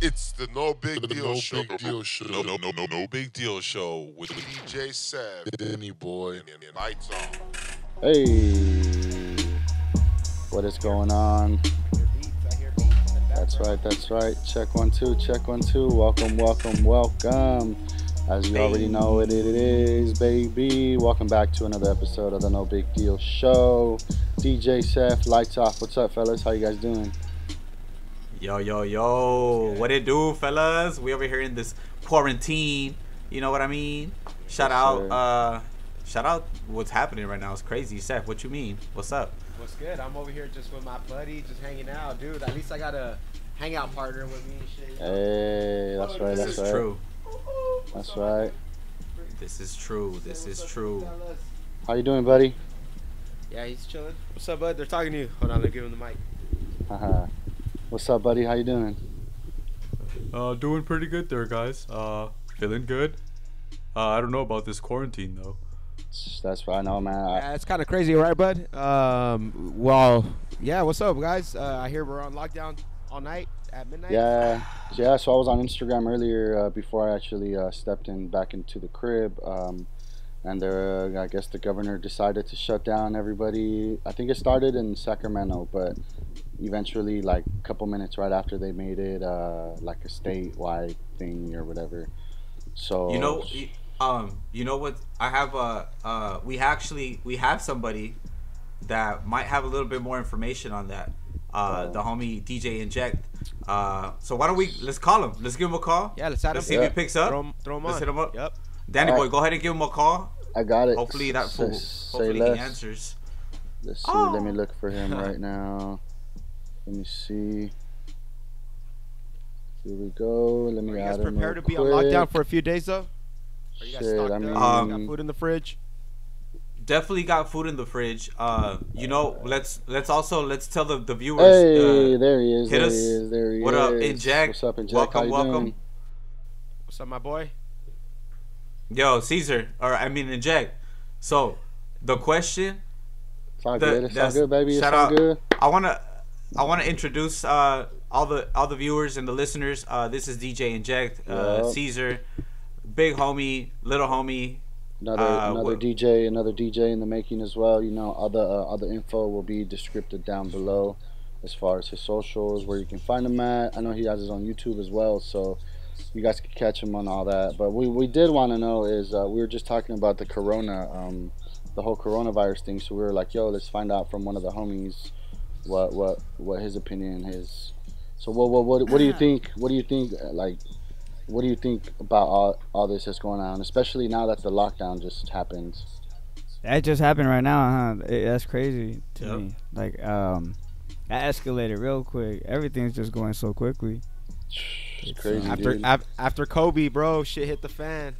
It's the No Big Deal No Show. Big Deal Show. No, no, no, no, no big deal show with DJ Seph. Danny boy. And lights on. Hey, what is going on? That's right, that's right. Check one, two, check one, two. Welcome, welcome, welcome. As you already know what it is, baby. Welcome back to another episode of the No Big Deal Show. DJ Seph, lights off. What's up, fellas? How you guys doing? Yo, yo, yo. What it do, fellas? We over here in this quarantine. You know what I mean? Shout Yes, out, sir. uh, shout out what's happening right now. It's crazy. Seph, what you mean? What's up? What's good? I'm over here just with my buddy, just hanging out, dude. At least I got a hangout partner with me and shit. you know? Hey, that's right, This that's is right. true. That's right. This is true. This is true. How you doing, buddy? Yeah, he's chilling. What's up, bud? They're talking to you. Hold on, let me give him the mic. Haha. What's up, buddy? How you doing? Uh, doing pretty good there, guys. Uh, feeling good. Uh, I don't know about this quarantine though. That's right. I know, man. I, Yeah, it's kind of crazy, right, bud? Um, well, yeah. What's up, guys? Uh, I hear we're on lockdown all night at midnight. Yeah, yeah. So I was on Instagram earlier uh, before I actually uh, stepped in back into the crib, um, and there, uh, I guess the governor decided to shut down everybody. I think it started in Sacramento, but eventually, like a couple minutes right after, they made it uh, like a statewide thing or whatever. So You know, um, you know what? I have uh, uh, we actually we have somebody that might have a little bit more information on that. Uh, Oh. the homie DJ Injekt. Uh, so why don't we let's call him? Let's give him a call. Yeah, let's add Let's him. see if he picks up. Throw him, throw him Let's on. hit him up. Yep. Danny Alright. boy, go ahead and give him a call. I got it. Hopefully that S- fool. say Hopefully less. he answers. Let's see. Let me Oh. look for him right now. Let me see. Here we go. Let me Are you guys him prepared to real be on lockdown for a few days though? Are you guys Shit, stocked I up? mean- got Um, food in the fridge. Definitely got food in the fridge. Uh, you know, let's let's also let's tell the the viewers. Hey, uh, there he is. hit There us. he is. There he What is. up, Injekt? What's up, Injekt? Welcome, How you welcome. doing? What's up, my boy? yo, Caesar, or I mean Injekt. So, the question It's all The- good. It's all good, baby. It's shout all out. good. I wanna I wanna introduce uh all the all the viewers and the listeners. Uh, this is DJ Injekt, uh, Yup. Caesar, big homie, little homie. Another Uh, another what- DJ, another DJ in the making as well. You know, other uh, other info will be descriptive down below, as far as his socials, where you can find him at. I know he has his own YouTube as well, so you guys can catch him on all that. But we we did want to know is uh, we were just talking about the corona, um, the whole coronavirus thing. So we were like, yo, let's find out from one of the homies what what what his opinion is. So what what what, what do you think? What do you think? uh, Like, what do you think about all all this that's going on, especially now that the lockdown just happened? That just happened right now, huh? It, that's crazy to Yep. me. Like, um, that escalated real quick. Everything's just going so quickly. It's crazy, After dude. af- after Kobe, bro, shit hit the fan.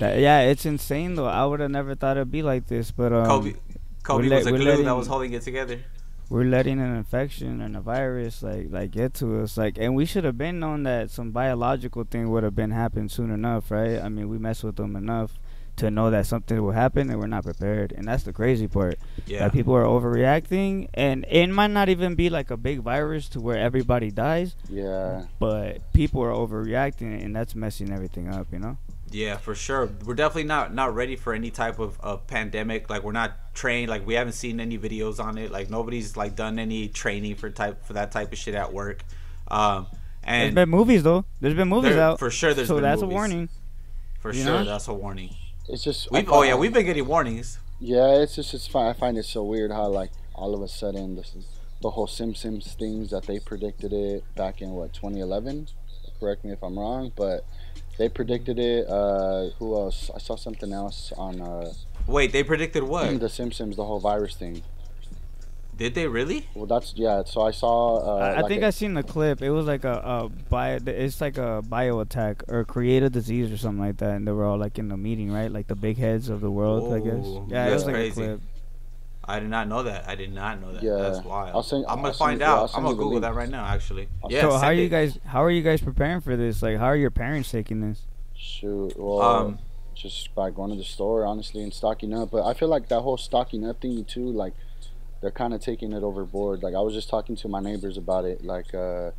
That yeah, it's insane though. I would have never thought it'd be like this, but um, Kobe Kobe we're let- was a we're glue that was holding it together. We're letting an infection and a virus like like get to us. Like, and we should have been known that some biological thing would have been happened soon enough, right? I mean, we mess with them enough to know that something will happen and we're not prepared, and that's the crazy part. Yeah. That people are overreacting, and it might not even be like a big virus to where everybody dies. yeah, but people are overreacting and that's messing everything up you know Yeah, for sure. We're definitely not not ready for any type of, of pandemic. Like we're not trained. Like we haven't seen any videos on it. Like nobody's like done any training for type for that type of shit at work. Um, there's and been movies though there's been movies There- out for sure there's so been that's movies. a warning for you sure know? that's a warning. it's just. We've oh yeah we've been getting warnings. Yeah, it's just it's fine. I find it so weird how like all of a sudden this is the whole Simpsons things that they predicted it back in what 2011. Correct me if I'm wrong, but they predicted it. Uh, who else? I saw something else on uh, Wait, they predicted what? the Simpsons, the whole virus thing. Did they really? Well, that's yeah. So I saw. Uh, I, I like think a- I seen the clip it was like a, a bio it's like a bio attack or create a disease or something like that and they were all like in the meeting right like the big heads of the world i guess Whoa, yeah it that's was like crazy. a clip I did not know that. I did not know that. Yeah. That's wild. I'll send- I'm gonna I'll find you- out. send I'm gonna Google that right now. Actually. I'll Yeah. so how are you it. guys how are you guys preparing for this like how are your parents taking this Shoot. Well, Um, just by going to the store, honestly, and stocking up. But I feel like that whole stocking up thing too, like they're kind of taking it overboard. Like I was just talking to my neighbors about it. Like uh,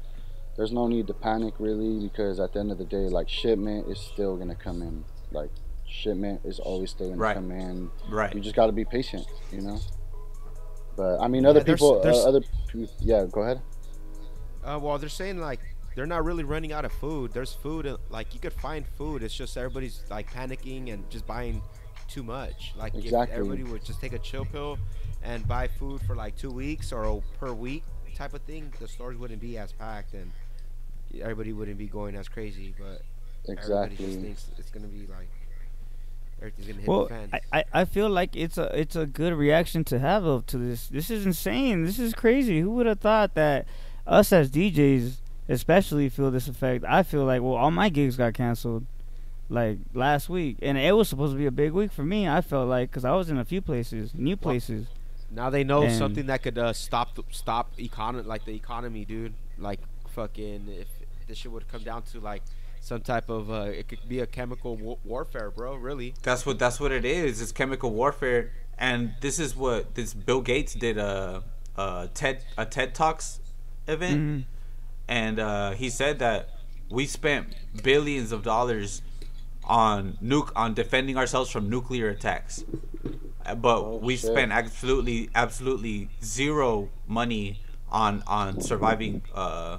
there's no need to panic really because at the end of the day, like shipment is still gonna come in. Like shipment is always still gonna Right. come in. Right. You just got to be patient, you know. But I mean, other Yeah, there's- people, there's- uh, other, yeah. Go ahead. Uh, well, they're saying like they're not really running out of food. There's food, uh, like you could find food. It's just everybody's like panicking and just buying too much. Like Exactly. if everybody would just take a chill pill and buy food for like two weeks or per week type of thing, the stores wouldn't be as packed and everybody wouldn't be going as crazy. But everybody just thinks it's gonna be like everything's gonna hit Well, the fan. I, I, feel like it's a it's a good reaction to have to this. This is insane. This is crazy. Who would have thought that us as DJs, especially, feel this effect? I feel like well, all my gigs got canceled, like last week, and it was supposed to be a big week for me. I felt like because I was in a few places, new places. Now they know And- something that could uh, stop the, stop economy like the economy, dude. Like fucking if this shit would come down to like some type of uh, it could be a chemical wa- warfare, bro. Really. That's what that's what it is. It's chemical warfare, and this is what this Bill Gates did a a TED a TED Talks event, Mhm. and uh, he said that we spent billions of dollars on nuke on defending ourselves from nuclear attacks, Uh, but Oh, we shit. spent absolutely absolutely zero money on on surviving uh,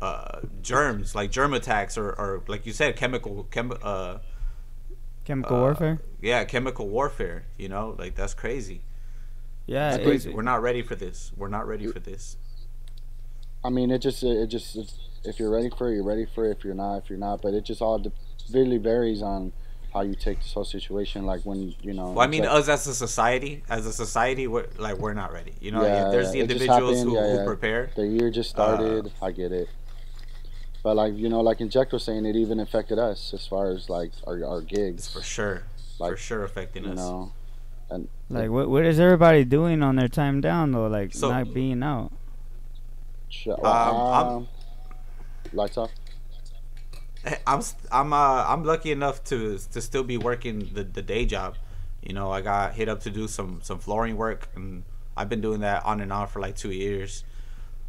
uh, germs like germ attacks or, or like you said chemical chem uh, Chemical uh, warfare. Yeah, chemical warfare. You know, like that's crazy. Yeah, That's crazy. We're not ready for this. We're not ready for this. I mean, it just, it just, it's, if you're ready for it, you're ready for it. If you're not, if you're not, but it just all de- really varies on how you take this whole situation. Like when you know. Well, I mean, like- us as a society, as a society, we're like we're not ready. You know, Yeah, if there's the yeah, it just individuals happened, who, yeah, who yeah. prepare. the year just started. I get it. But like you know, like Injekt was saying, it even affected us as far as like our our gigs. It's for sure, for sure affecting You us. know, Like what what is everybody doing on their time down though? Like So- not being out. Sh- Um, I'm- um, lights off. I'm I'm uh I'm lucky enough to to still be working the, the day job. You know, I got hit up to do some some flooring work, and I've been doing that on and off for like two years.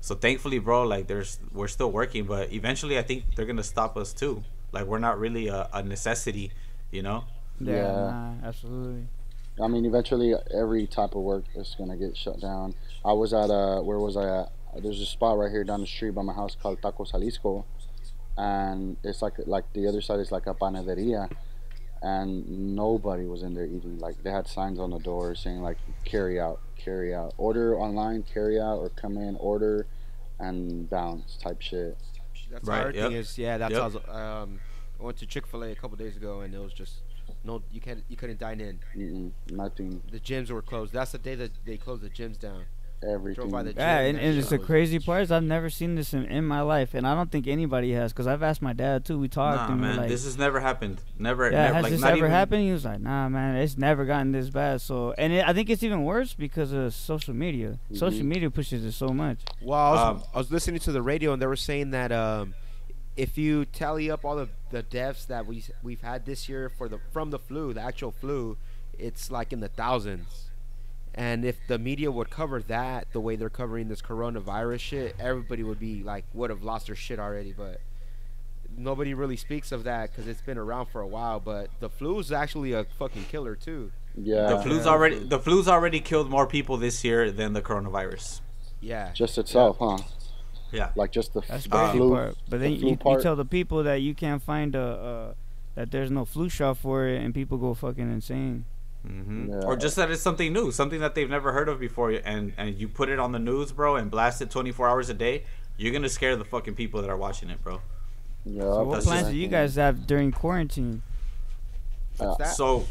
So thankfully, bro, like there's we're still working, but eventually I think they're gonna stop us too. Like we're not really a, a necessity, you know. Yeah, Yeah. nah, absolutely. I mean, eventually every type of work is gonna get shut down. I was at uh, where was I at? There's a spot right here down the street by my house called Tacos Jalisco, and it's like like the other side is like a panaderia, and nobody was in there eating. Like they had signs on the door saying like carry out, carry out, order online, carry out, or come in, order, and bounce type shit. That's Right, the hard yep. thing is, yeah, that's Yep. how I was, um, I went to Chick Fil A a couple days ago, and it was just no, you can't, you couldn't dine in. Mm-mm, nothing, The gyms were closed. That's the day that they closed the gyms down. Everything. by the Yeah, and, and it's the crazy part is I've never seen this in, in my life, and I don't think anybody has, cause I've asked my dad too. We talked, Nah, and man, like, this has never happened. Never. yeah, never has like, this not ever even- happened? He was like, nah, man, it's never gotten this bad. So, and it, I think it's even worse because of social media. Social Mhm. media pushes it so much. Well, I was, Um, I was listening to the radio, and they were saying that um, if you tally up all the the deaths that we we've had this year for the from the flu, the actual flu, it's like in the thousands. And if the media would cover that the way they're covering this coronavirus shit, everybody would be like would have lost their shit already. But nobody really speaks of that because it's been around for a while. But the flu is actually a fucking killer too. Yeah, The flu's Yeah. already the flu's already killed more people this year than the coronavirus. Yeah. just itself, huh? Yeah. Like just the, That's the the crazy flu. part. But then the you, flu you tell the people that you can't find a, uh, that there's no flu shot for it, and people go fucking insane. Hmm Yeah. Or just that it's something new, something that they've never heard of before, and and you put it on the news, bro, and blast it 24 hours a day. You're gonna scare the fucking people that are watching it, bro. Yeah, So what that's plans do you guys have during quarantine? What's? So,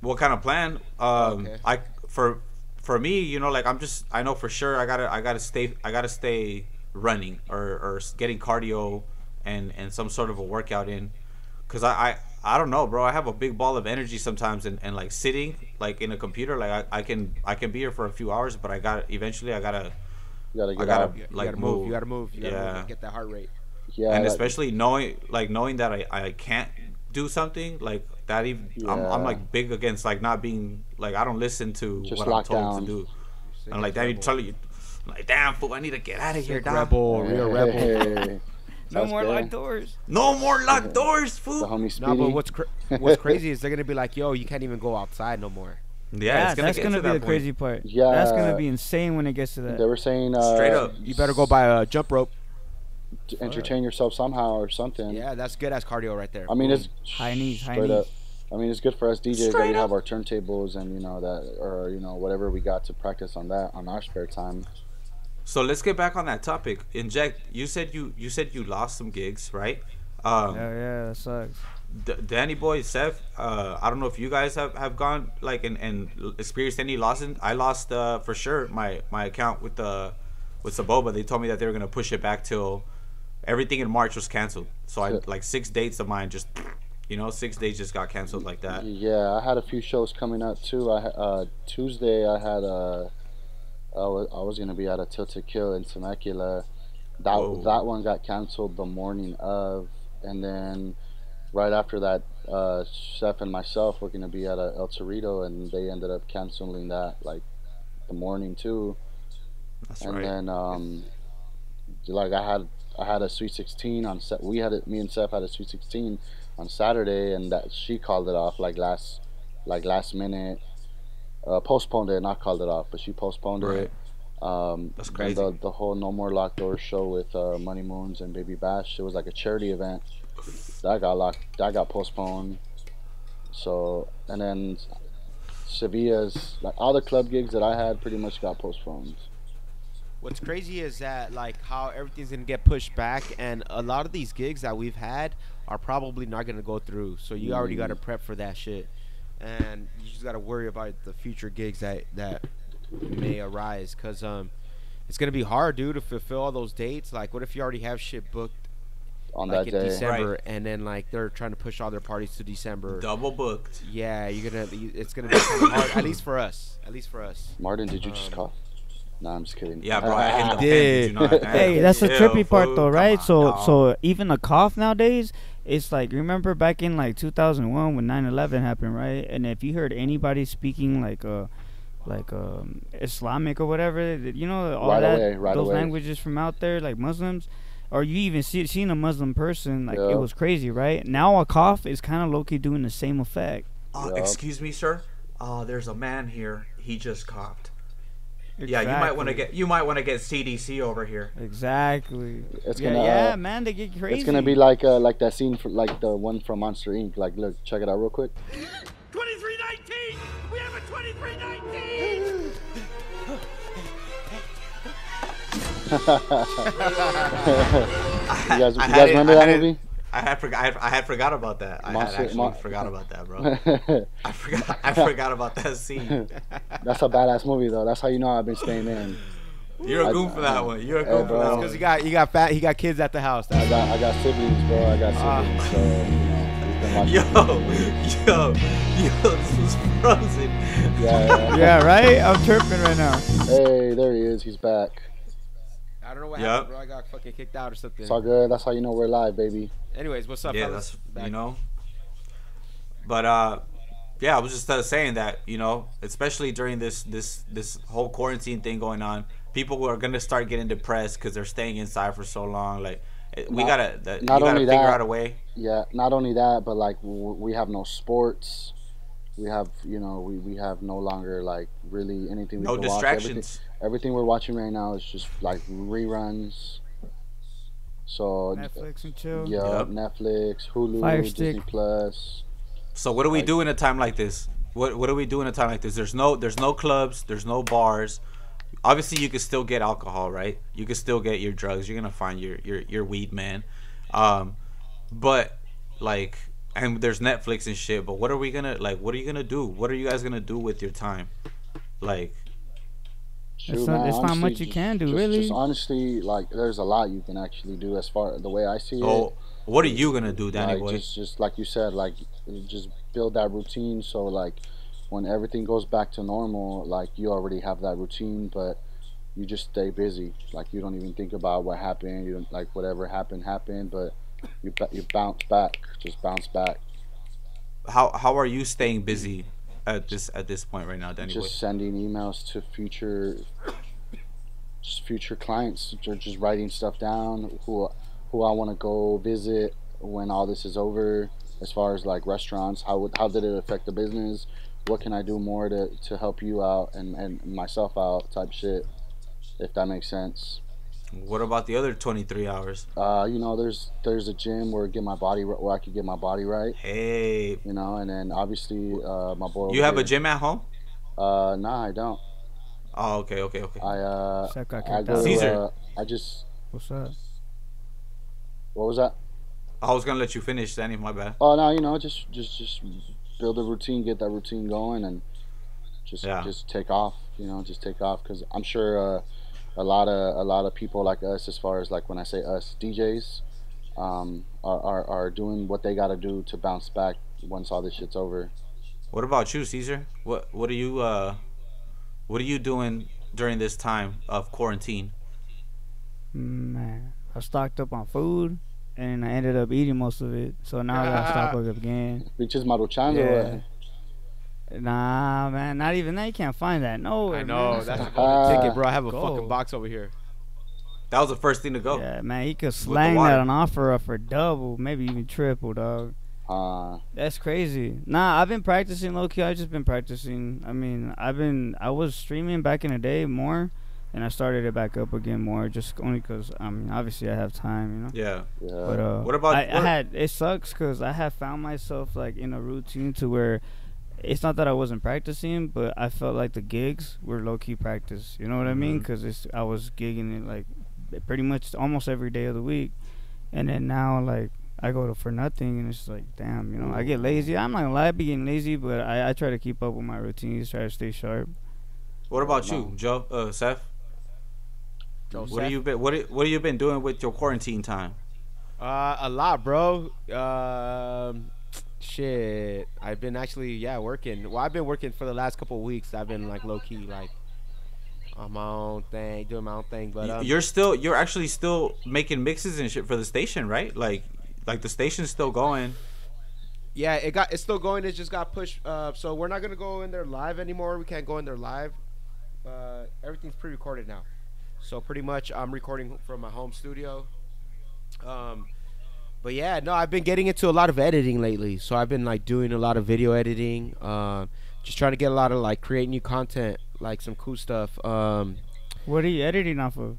what kind of plan? Um, Okay. I for for me, you know, like I'm just I know for sure I gotta I gotta stay I gotta stay running or or getting cardio and and some sort of a workout in, cause I I. I don't know, bro. I have a big ball of energy sometimes, and, and like sitting like in a computer, like I, I can I can be here for a few hours, but I got eventually I gotta You gotta I gotta out. You, you like gotta move. move. You gotta move. You gotta move Yeah. and get that heart rate. Yeah, and like- especially knowing like knowing that I, I can't do something like that even I'm, I'm like big against like not being like I don't listen to Just what I'm told down. to do. Sick I'm like damn you rebel. you I'm like damn fool I need to get out of here Sick dog. rebel, real rebel. Hey, No more locked doors. No more locked doors, The fool. homie Speedy. No, but what's cra- what's crazy is they're gonna be like, yo, you can't even go outside no more. Yeah, it's gonna that's get gonna to be that the point. crazy part. Yeah. that's gonna be insane when it gets to that. They were saying uh, Straight up. You better go buy a jump rope. to entertain yourself somehow or something. Yeah, that's good as cardio right there. I mean, it's High knees, high straight knees. up. I mean, it's good for us DJs that Straight we have our turntables and you know that, or you know whatever we got to practice on that on our spare time. So let's get back on that topic. Injekt. You said you you said you lost some gigs, right? Um, Yeah, yeah, that sucks. D- Danny Boy, Seph. Uh, I don't know if you guys have, have gone like and, and experienced any losses. I lost uh, for sure my my account with the with Soboba. They told me that they were gonna push it back till everything in March was canceled. So I like six dates of mine just you know six days just got canceled like that. Yeah, I had a few shows coming up too. I ha- uh, Tuesday I had a. I was, I was gonna be at a Tilted Kilt in Temecula. That Whoa. that one got canceled the morning of, and then right after that, uh, Chef and myself were gonna be at a El Torito, and they ended up canceling that like the morning too. That's and right. then um, like I had I had a Sweet 16 on set. We had it. Me and Seph had a Sweet 16 on Saturday, and that she called it off like last like last minute. Uh, postponed it, not called it off, but she postponed Right. it. Um, That's then crazy. The, the whole No More Locked Doors show with uh, Money Moons and Baby Bash. It was like a charity event. That got locked. That got postponed. So and then Sevilla's like all the club gigs that I had pretty much got postponed. What's crazy is that like how everything's gonna get pushed back, and a lot of these gigs that we've had are probably not gonna go through. So you already got to prep for that shit, and you just got to worry about the future gigs that that may arise. Cause um, it's gonna be hard, dude, to fulfill all those dates. Like, what if you already have shit booked on like that in day. December, Right. and then like they're trying to push all their parties to December? Double booked. Yeah, you're gonna. It's gonna be kind of hard. At least for us. At least for us. Martin, did you just Um, cough? No, I'm just kidding. Yeah, bro. I hit the pen. did. Did you know? Hey, that's the trippy part though, right? on, so dog. so even a cough nowadays, it's like remember back in like 2001 when 9/11 happened, right? And if you heard anybody speaking like uh like um Islamic or whatever, you know all Right that away, right those away. languages from out there like Muslims or you even see seen a Muslim person like Yeah. it was crazy, right? Now a cough is kind of low key doing the same effect. Uh, Yup. excuse me, sir. Uh, there's a man here. He just coughed. Yeah, you might want to get you might want to get CDC over here. Exactly. It's gonna, yeah, uh, man, they get crazy. It's gonna be like uh, like that scene for like the one from Monster Inc. Like, look, check it out real quick. 2319! We have a 2319! You guys, you guys had it- remember that had it- movie? I had forgot. I had, I had forgot about that. I Monster- had actually Mon- forgot about that, bro. I forgot. I forgot about that scene. That's a badass movie though. That's how you know I've been staying in. You're a goon for that one. You're a Hey, goon for bro. that Because one. he got he got fat. He got kids at the house. I got I got siblings, bro. I got Ah. siblings, so you know. we've been watching Yo, yo, yo, this was frozen. Yeah, yeah. yeah, right. I'm chirping right now. Hey, there he is. He's back. I don't know what Yup. happened, bro. I got fucking kicked out or something. It's all good. That's how you know we're live, baby. Anyways, what's up, yeah, fellas? that's Back. you know. But uh, yeah, I was just uh, saying that you know, especially during this this this whole quarantine thing going on, people are gonna start getting depressed because they're staying inside for so long. Like, eh, we Not- gotta that, you not gotta only figure that- out a way. Yeah, not only that, but like w- we have no sports. We have, you know, we, we have no longer like really anything we No can watch. Everything, we're watching right now is just like reruns. So Netflix and chill. yeah, Yep. Netflix, Hulu, Fire Disney Stick. Plus. So what do we Like- do in a time like this? What what do we do in a time like this? There's no there's no clubs, there's no bars. Obviously, you can still get alcohol, right? You can still get your drugs. You're gonna find your your your weed man. Um, but like, and there's Netflix and shit. But what are we gonna like? What are you gonna do? What are you guys gonna do with your time? Like, Shoot, not- man, it's not much you just- can do, just- really. Just honestly, like there's a lot you can actually do as far the way I see it. oh, what are you gonna do, Danny like boy? just just like you said like just build that routine so like when everything goes back to normal like you already have that routine but you just stay busy like you don't even think about what happened you don't like whatever happened happened but you you bounce back just bounce back How how are you staying busy at this at this point right now, just sending emails to future just future clients or just writing stuff down who who I want to go visit when all this is over, as far as like restaurants. How would how did it affect the business? What can I do more to, to help you out and, and myself out type shit, if that makes sense. What about the other 23 hours? Uh, you know, there's there's a gym where get my body where I could get my body right. Hey, You know, and then obviously uh, my boy. you over have a gym at home? Uh, nah, I don't. Oh, okay, okay, okay. I uh, Seph got I go Caesar. uh, I just What's up? what was that? I was gonna let you finish, Danny. My bad. Oh no, you know, just just just build a routine, get that routine going, and just Yeah. just take off. You know, just take off because I'm sure uh, a lot of a lot of people like us, as far as like when I say us DJs, um, are, are are doing what they got to do to bounce back once all this shit's over. What about you, Caesar? What What are you uh, What are you doing during this time of quarantine? Man, I stocked up on food, and I ended up eating most of it. So now I gotta stock up again. Bitches maruchando. Yeah. Nah, man, not even that. You can't find that. No, I know. Man. That's a Uh, golden ticket, bro. I have a go. fucking box over here. That was the first thing to go. Yeah, man, he could the slang that on offer up for double, maybe even triple, dog. Uh, That's crazy. Nah, I've been practicing low key. I've just been practicing. I mean, I've been I was streaming back in the day more, and I started it back up again more, just only cause I mean, obviously I have time, you know. Yeah. yeah. But uh, What about- I, I had it sucks because I have found myself like in a routine to where it's not that I wasn't practicing, but I felt like the gigs were low key practice. You know what I mean? Because it's I was gigging it like pretty much almost every day of the week, and then now like I go to for nothing, and it's like damn, you know, I get lazy. I'm not gonna lie, I be getting lazy, but I I try to keep up with my routines, try to stay sharp. What about you, Joe? Uh, Seph? Joe What Seph? have you been What have- What have you been doing with your quarantine time? Uh, a lot, bro. Um, shit. I've been actually, yeah, working. Well, I've been working for the last couple of weeks. I've been like low key, like on my own thing, doing my own thing. But um, you're still You're actually still making mixes and shit for the station, right? Like, like the station's still going. yeah, it got, it's still going. It just got pushed. Uh, so we're not gonna go in there live anymore. We can't go in there live. Uh, everything's pre-recorded now. So pretty much, I'm recording from my home studio. Um, but yeah, no, I've been getting into a lot of editing lately. So I've been like doing a lot of video editing. Um, just trying to get a lot of like create new content, like some cool stuff. Um, What are you editing off of?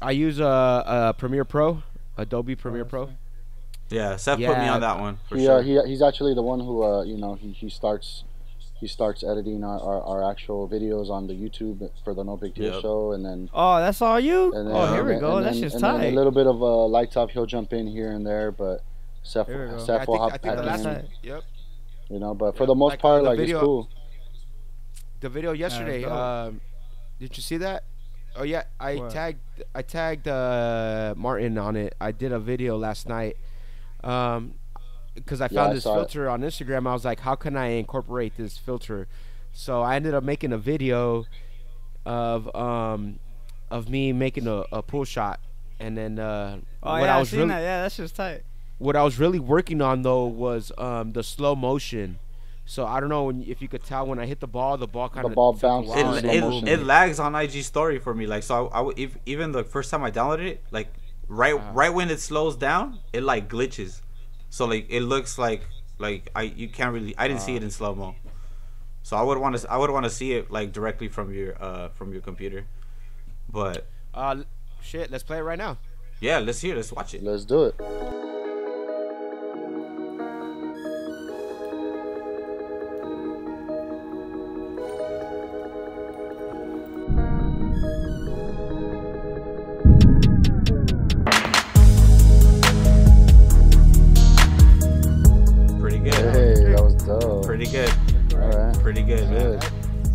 I use uh, uh Premiere Pro, Adobe Premiere Pro. Yeah, Seph put me on that one for he, sure. uh, he he's actually the one who uh you know he, he starts he starts editing our, our, our actual videos on the YouTube for the No Big Deal Yep. show, and then Oh, that's all you? and then oh, here we and go. then- That's and just then tight. A little bit of uh, light top, he'll jump in here and there, but Seph, Here we go. Seph I will hop back in, Tight. Yep. you know. But for the most like, part, the like video- it's cool. The video yesterday. dope. um, did you see that? Oh yeah, I What? tagged I tagged uh, Martin on it. I did a video last night. Um, because I Yeah, found I this saw it. filter on Instagram. I was like, how can I incorporate this filter? So I ended up making a video of um of me making a, a pull shot, and then uh, oh what yeah, I I was seen really that. Yeah, that's just tight. what I was really working on though was um, the slow motion. So I don't know when, if you could tell when I hit the ball, the ball kind of the ball bounces it, it, it lags on IG story for me. Like so, I, I if, even the first time I downloaded it, like right Uh-huh. right when it slows down, it like glitches. So like it looks like like I you can't really I didn't see Uh. it in slow mo. So I would want to I would want to see it like directly from your uh from your computer. But Uh, shit, let's play it right now. yeah, let's hear, let's watch it. Let's do it. Pretty good, man. Good.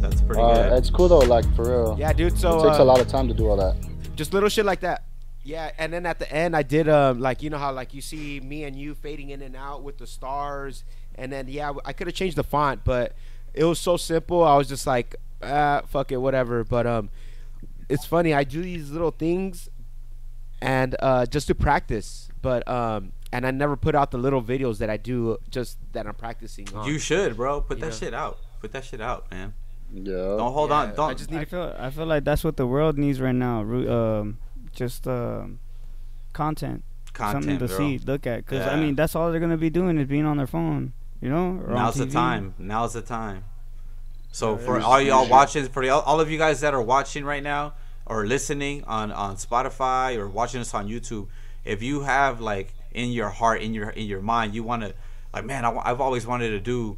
That's pretty Uh, good. it's cool though, like for real. Yeah, dude. So it takes uh, a lot of time to do all that. just little shit like that. Yeah, and then at the end, I did um like you know how like you see me and you fading in and out with the stars, and then yeah, I could have changed the font, but it was so simple. I was just like, ah, fuck it, whatever. But um, it's funny. I do these little things, and uh, just to practice. But um, and I never put out the little videos that I do just that I'm practicing. On. you should, bro. Put that Yeah. shit out. Put that shit out, man. Yeah. Don't hold Yeah, on. Don't. I just need I feel I feel like that's what the world needs right now. Um, just um, content. Content, something to bro. see, look at. Because I mean, that's all they're gonna be doing is being on their phone. You know. Now's the time. Now's the time. So Yeah, for all y'all watching, for y'all, all of you guys that are watching right now or listening on on Spotify or watching us on YouTube, if you have like in your heart, in your in your mind, you want to like, man, I, have always wanted to do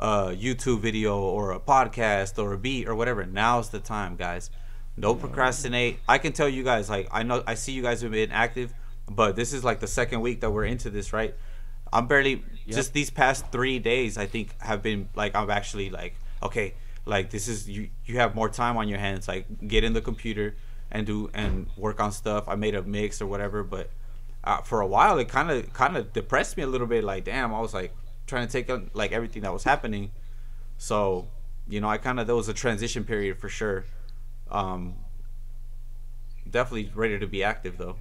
a YouTube video or a podcast or a beat or whatever. Now's the time, guys. Don't procrastinate. I can tell you guys, like, I know I see you guys have been active, but this is like the second week that we're into this, right? I'm barely just these past three days. I think have been like I'm actually like okay, like this is you. You have more time on your hands. Like get in the computer and do and work on stuff. I made a mix or whatever, but uh, for a while it kind of kind of depressed me a little bit. Like damn, I was like trying to take on like everything that was happening. So you know, I kind of there was a transition period for sure. Um, definitely ready to be active though.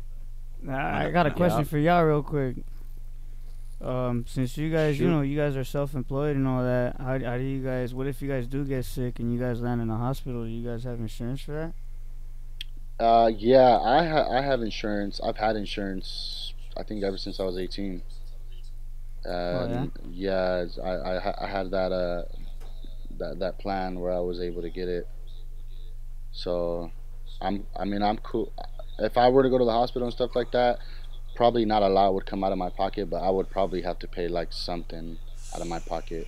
I I got a Yeah. question for y'all real quick. Um, since you guys, you know, you guys are self-employed and all that, how, how do you guys? What if you guys do get sick and you guys land in a hospital? Do you guys have insurance for that? Uh, yeah, I ha- I have insurance. I've had insurance. I think ever since I was eighteen. Um, yeah, it's- I, I I had that uh that that plan where I was able to get it. So, I'm I mean I'm cool. If I were to go to the hospital and stuff like that, probably not a lot would come out of my pocket, but I would probably have to pay like something out of my pocket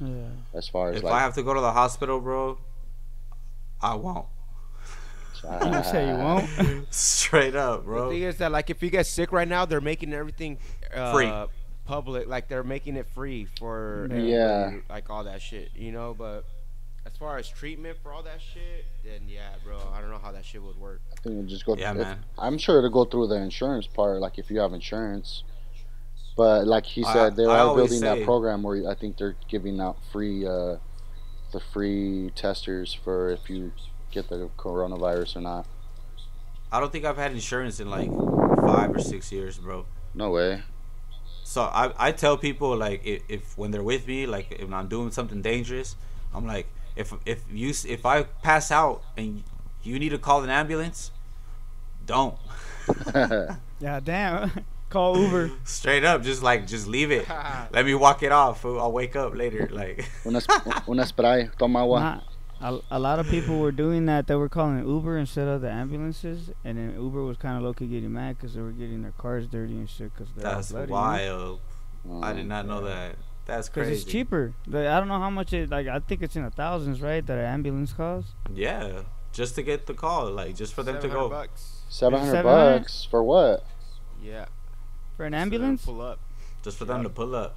Yeah. as far as If like. I have to go to the hospital, bro, I won't. You say you won't. Straight up, bro. The bro. thing is that like if you get sick right now, they're making everything uh, Free. Public. Like they're making it free for Yeah. like all that shit, you know. But as far as treatment for all that shit, then yeah, bro, I don't know how that shit would work. I think it'll just go. Yeah, if- man. I'm sure it'll go through the insurance part, like if you have insurance. But like he I- said, they I are always building say- that program where I think they're giving out free, uh, the free testers for if you get the coronavirus or not. I don't think I've had insurance in like five or six years, bro. No way. So I, I tell people like if, if when they're with me, like if I'm doing something dangerous, I'm like if if you if I pass out and you need to call an ambulance, don't. Yeah, damn. Call Uber. Straight up, just like just leave it. Let me walk it off. I'll wake up later. Like una, una spray, toma agua. Nah, a, a lot of people were doing that. They were calling Uber instead of the ambulances, and then Uber was kind of low key getting mad because they were getting their cars dirty and shit. Because that's bloody, wild. I did oh, not know that. That's crazy. Because it's cheaper. Like, I don't know how much it. Like I think it's in the thousands, right? That an ambulance costs. Yeah, just to get the call, like just for them to 700 go. bucks. Seven hundred bucks for what? Yeah. For an so ambulance? pull up. just for them to pull up.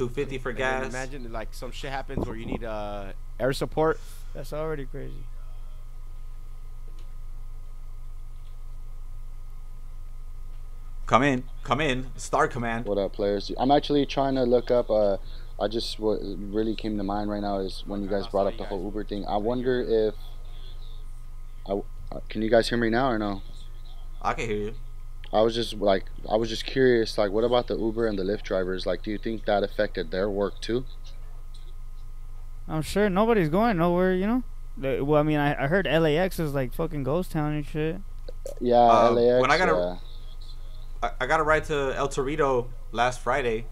Dang. Two fifty for And then gas. imagine like some shit happens where you need uh, air support. That's already crazy. Come in, come in. Star Command. What up, players? I'm actually trying to look up. Uh, I just what really came to mind right now is when you guys brought up the whole Uber thing. I wonder if. I, uh, can you guys hear me now or no? I can hear you. I was just like, I was just curious. Like, what about the Uber and the Lyft drivers? Like, do you think that affected their work too? I'm sure nobody's going nowhere. You know. Well, I mean, I, I heard LAX is like fucking ghost town and shit. Yeah, Uh, LAX. when I got a- yeah. I, I got a ride to El Torito last Friday,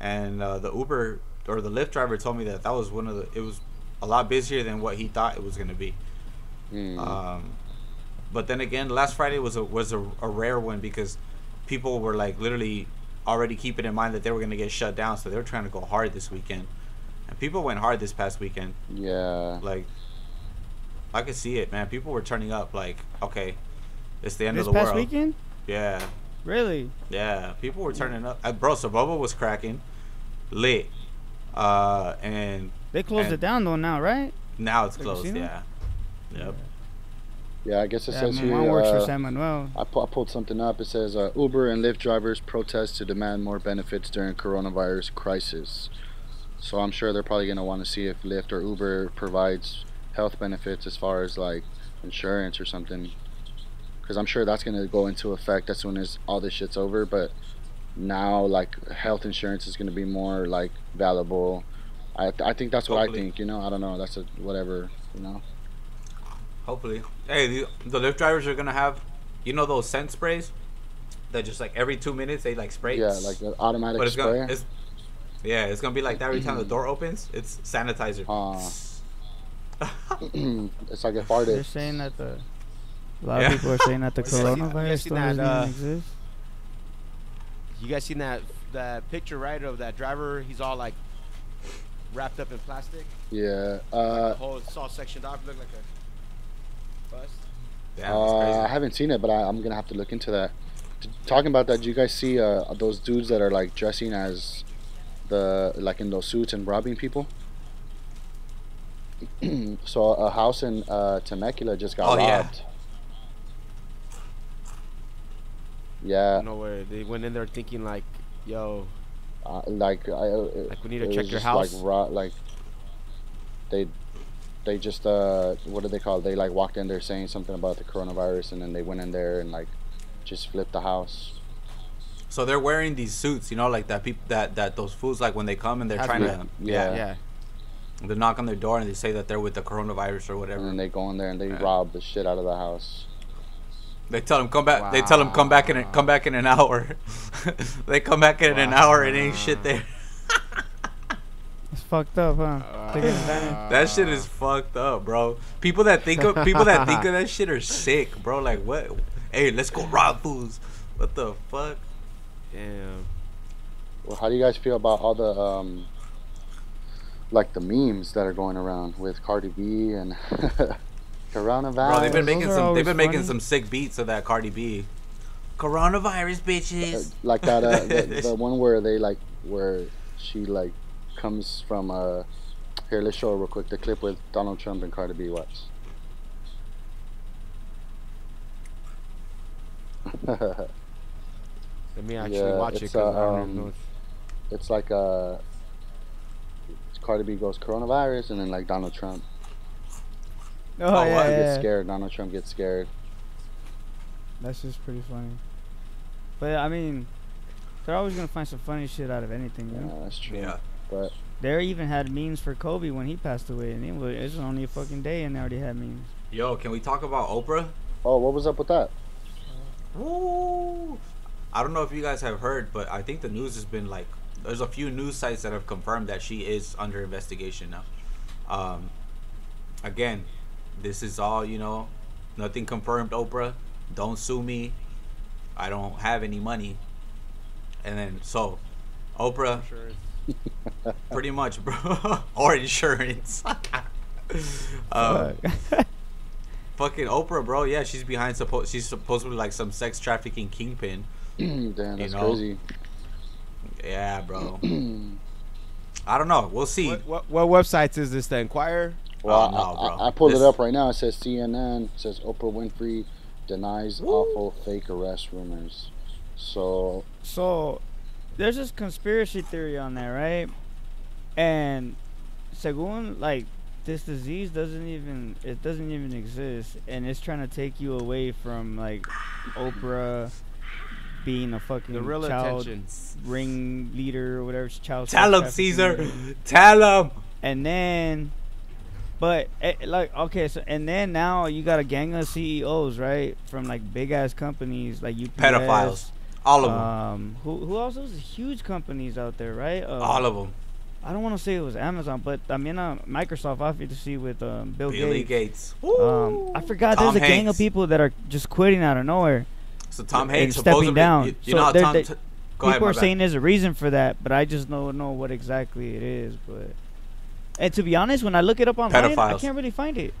and uh, the Uber or the Lyft driver told me that that was one of the. It was a lot busier than what he thought it was gonna be. Hmm. Um, but then again, last Friday was a was a, a rare one because people were like literally already keeping in mind that they were gonna get shut down, so they were trying to go hard this weekend, and people went hard this past weekend. yeah. Like, I could see it, man. People were turning up. Like, okay, it's the end This of the past world. weekend? Yeah, Really? yeah. People were turning up. Uh, bro, Soboba was cracking, lit, uh, and They closed And- it down though now, right? now it's The closed. casino? Yeah. Yep. Yeah, I guess it Yeah, says my here. mom works for uh, San Manuel. I, pu- I pulled something up. It says uh, Uber and Lyft drivers protest to demand more benefits during coronavirus crisis. So I'm sure they're probably gonna want to see if Lyft or Uber provides health benefits as far as like insurance or something. Because I'm sure that's gonna go into effect as soon as all this shit's over. But now, like health insurance is gonna be more like valuable. I I think that's what I think. You know, I don't know. That's a whatever. You know. Hopefully. Hey, the, the Lyft drivers are gonna have, you know those scent sprays that just like every two minutes they like spray. Yeah, like an automatic but it's sprayer. gonna, it's, yeah, it's gonna be like that every time the door opens. It's sanitizer. Uh, it's like a farted. They're saying that the a lot Yeah. of people are saying that the You you coronavirus seen don't that, uh, exist. You guys seen that that picture right of that driver? He's all like wrapped up in plastic. Yeah. the Uh, whole it's all sectioned off. Look like a bus. Damn, uh, I haven't seen it, but I, I'm gonna have to look into that. T- talking about that, did you guys see uh, those dudes that are like dressing as the like in those suits and robbing people? so a house in uh, Temecula just got Oh, robbed. Yeah, No way. They went in there thinking like, yo, uh, like I, uh, Like, we need to check your house? Like, ro- like they, they just uh, what do they call? It? They like walked in there saying something about the coronavirus, and then they went in there and like just flipped the house. So they're wearing these suits, you know, like that people that that those fools like when they come and they're trying to Hazmat. Yeah. yeah. they knock on their door and they say that they're with the coronavirus or whatever. And then they go in there and they Yeah. rob the shit out of the house. They tell them come back. They tell them come back in a, come back in an hour. they come back in an hour and ain't shit there. It's fucked up, huh? Taking advantage. That shit is fucked up, bro. People that think of people that think of that shit are sick, bro. Like what? Hey, let's go rob fools. What the fuck? Damn. Well, how do you guys feel about all the um, like the memes that are going around with Cardi B and coronavirus? Bro, they've been making some. They've been making some sick beats of that Cardi B. Coronavirus, Uh, bitches. like that uh, the, the one where they like where she like comes from uh here let's show real quick the clip with Donald Trump and Cardi B watch Let me actually Yeah, watch it it's, because uh, um, it's like uh Cardi B goes coronavirus and then like Donald Trump Oh, Oh, yeah, what? gets scared Donald Trump gets scared That's just pretty funny. But I mean, they're always gonna find some funny shit out of anything, you yeah know. that's true Yeah. But They even had memes for Kobe when he passed away, and it was, it was only a fucking day, and they already had memes. Yo, can we talk about Oprah? oh what was up with that Woo! I don't know if you guys have heard, but I think the news has been like there's a few news sites that have confirmed that she is under investigation now. Um, again, this is all you know, nothing confirmed. Oprah, don't sue me. I don't have any money. And then so, Oprah, pretty much, bro, or insurance. um, fucking Oprah, bro. Yeah, she's behind. Suppo- she's supposedly like some sex trafficking kingpin. damn that's know, crazy Yeah, bro. I don't know. We'll see. What, what, what websites is this? The Inquirer? Well, Oh, no, I, bro. I, I pulled This- it up right now. It says CNN. It says Oprah Winfrey denies awful fake arrest rumors. So So, there's this conspiracy theory on there, right? And según like this disease doesn't even it doesn't even exist, and it's trying to take you away from like Oprah being a fucking The real child attention. ring leader or whatever child. Tell him, Caesar. Tell him. And then, but eh, like okay, so and then now you got a gang of CEOs, right, from like big ass companies like you Pedophiles. All of them. um, who who else? Huge companies out there, right? Uh, All of them. I don't want to say it was Amazon, but I mean uh, Microsoft obviously with um, Bill Billy Gates. Gates. Um, I forgot Tom there's a gang of people that are just quitting out of nowhere. So Tom and Hanks stepping down. You, you So know they're- Tom. they- t- go ahead, people are bad. saying there's a reason for that, but I just don't know what exactly it is. But and to be honest, when I look it up online, I can't really find it.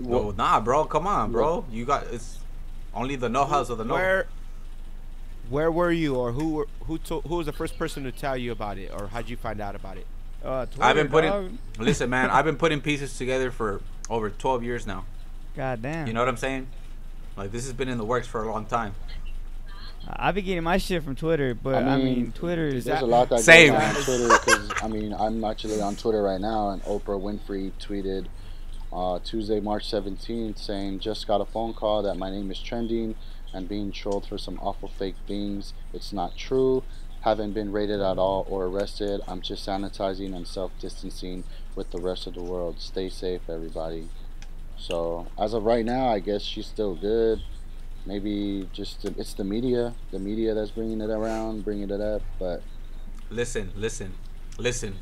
Well, nah, bro. Come on, bro. You got it's only the know-hows of the know. Where where were you or who were, who told who was the first person to tell you about it or how'd you find out about it? Uh, I've been putting. dog. Listen, man. I've been putting pieces together for over 12 years now. God damn. You know what I'm saying? Like this has been in the works for a long time. I've been getting my shit from Twitter, but I I mean, mean, Twitter is there's a lot that Same. goes on on Twitter because I mean I'm actually on Twitter right now, and Oprah Winfrey tweeted uh, Tuesday, March 17th, saying just got a phone call that my name is trending and being trolled for some awful fake things. It's not true. Haven't been raided at all or arrested. I'm just sanitizing and self distancing with the rest of the world. Stay safe, everybody. So as of right now, I guess she's still good. maybe just the, it's the media, the media that's bringing it around, bringing it up. But listen, listen, listen.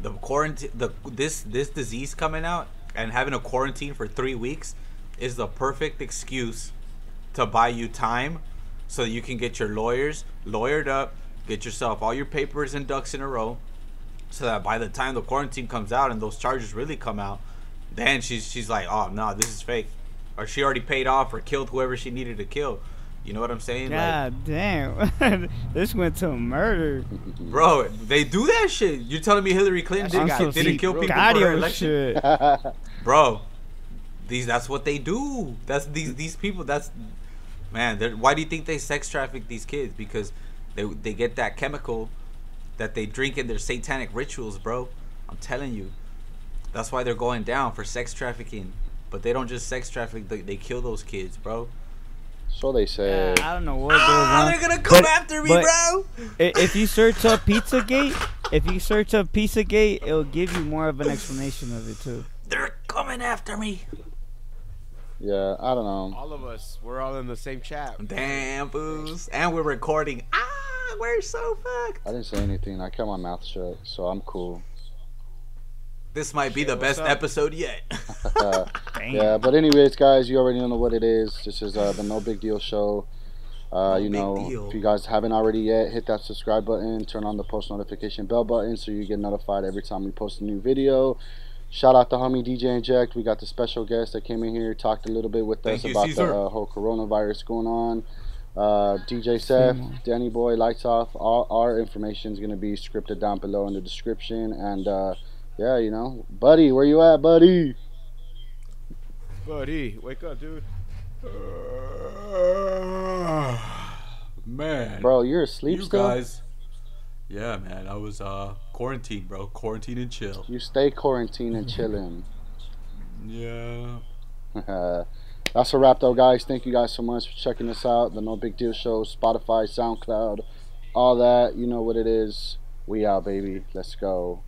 The quarantine, the this this disease coming out and having a quarantine for three weeks is the perfect excuse to buy you time so that you can get your lawyers lawyered up, get yourself all your papers and ducks in a row, so that by the time the quarantine comes out and those charges really come out, then she's she's like, oh no, this is fake, or she already paid off or killed whoever she needed to kill. You know what I'm saying? Like, God damn. this went to murder. bro, they do that shit. You're telling me Hillary Clinton didn't, got didn't deep, kill bro. people for her election? shit. bro these that's what they do that's these these people that's man why do you think they sex traffic these kids? Because they they get that chemical that they drink in their satanic rituals bro. I'm telling you. That's why they're going down for sex trafficking. But they don't just sex traffic they, they kill those kids bro. So they say. I don't know what goes ah, on. they're gonna come But- after me bro. if you search up Pizzagate, if you search up Pizzagate, it'll give you more of an explanation of it too. they're coming after me Yeah, I don't know. All of us, we're all in the same chat. damn booze and we're recording ah we're so fucked I didn't say anything. I kept my mouth shut, so I'm cool. this might be the best up? episode yet Damn. yeah, but anyways, guys, you already know what it is. This is uh, the No Big Deal Show. Uh, No you big know, deal. if you guys haven't already yet, hit that subscribe button, turn on the post notification bell button so you get notified every time we post a new video. Shout out to homie DJ Injekt. We got the special guest that came in here, talked a little bit with Thank us you, about Caesar. the uh, whole coronavirus going on. Uh, DJ Seph, Danny Boy, Lights Off. All our information is going to be scripted down below in the description. And uh, yeah, you know, buddy, where you at, buddy? Buddy, wake up, dude. Man. Bro, you're asleep you still? guys. Yeah, man. I was uh quarantined, bro. Quarantine and chill. You stay quarantined and chilling. Yeah. That's a wrap, though, guys. Thank you guys so much for checking us out. The No Big Deal Show, Spotify, SoundCloud, all that. You know what it is. We out, baby. Let's go.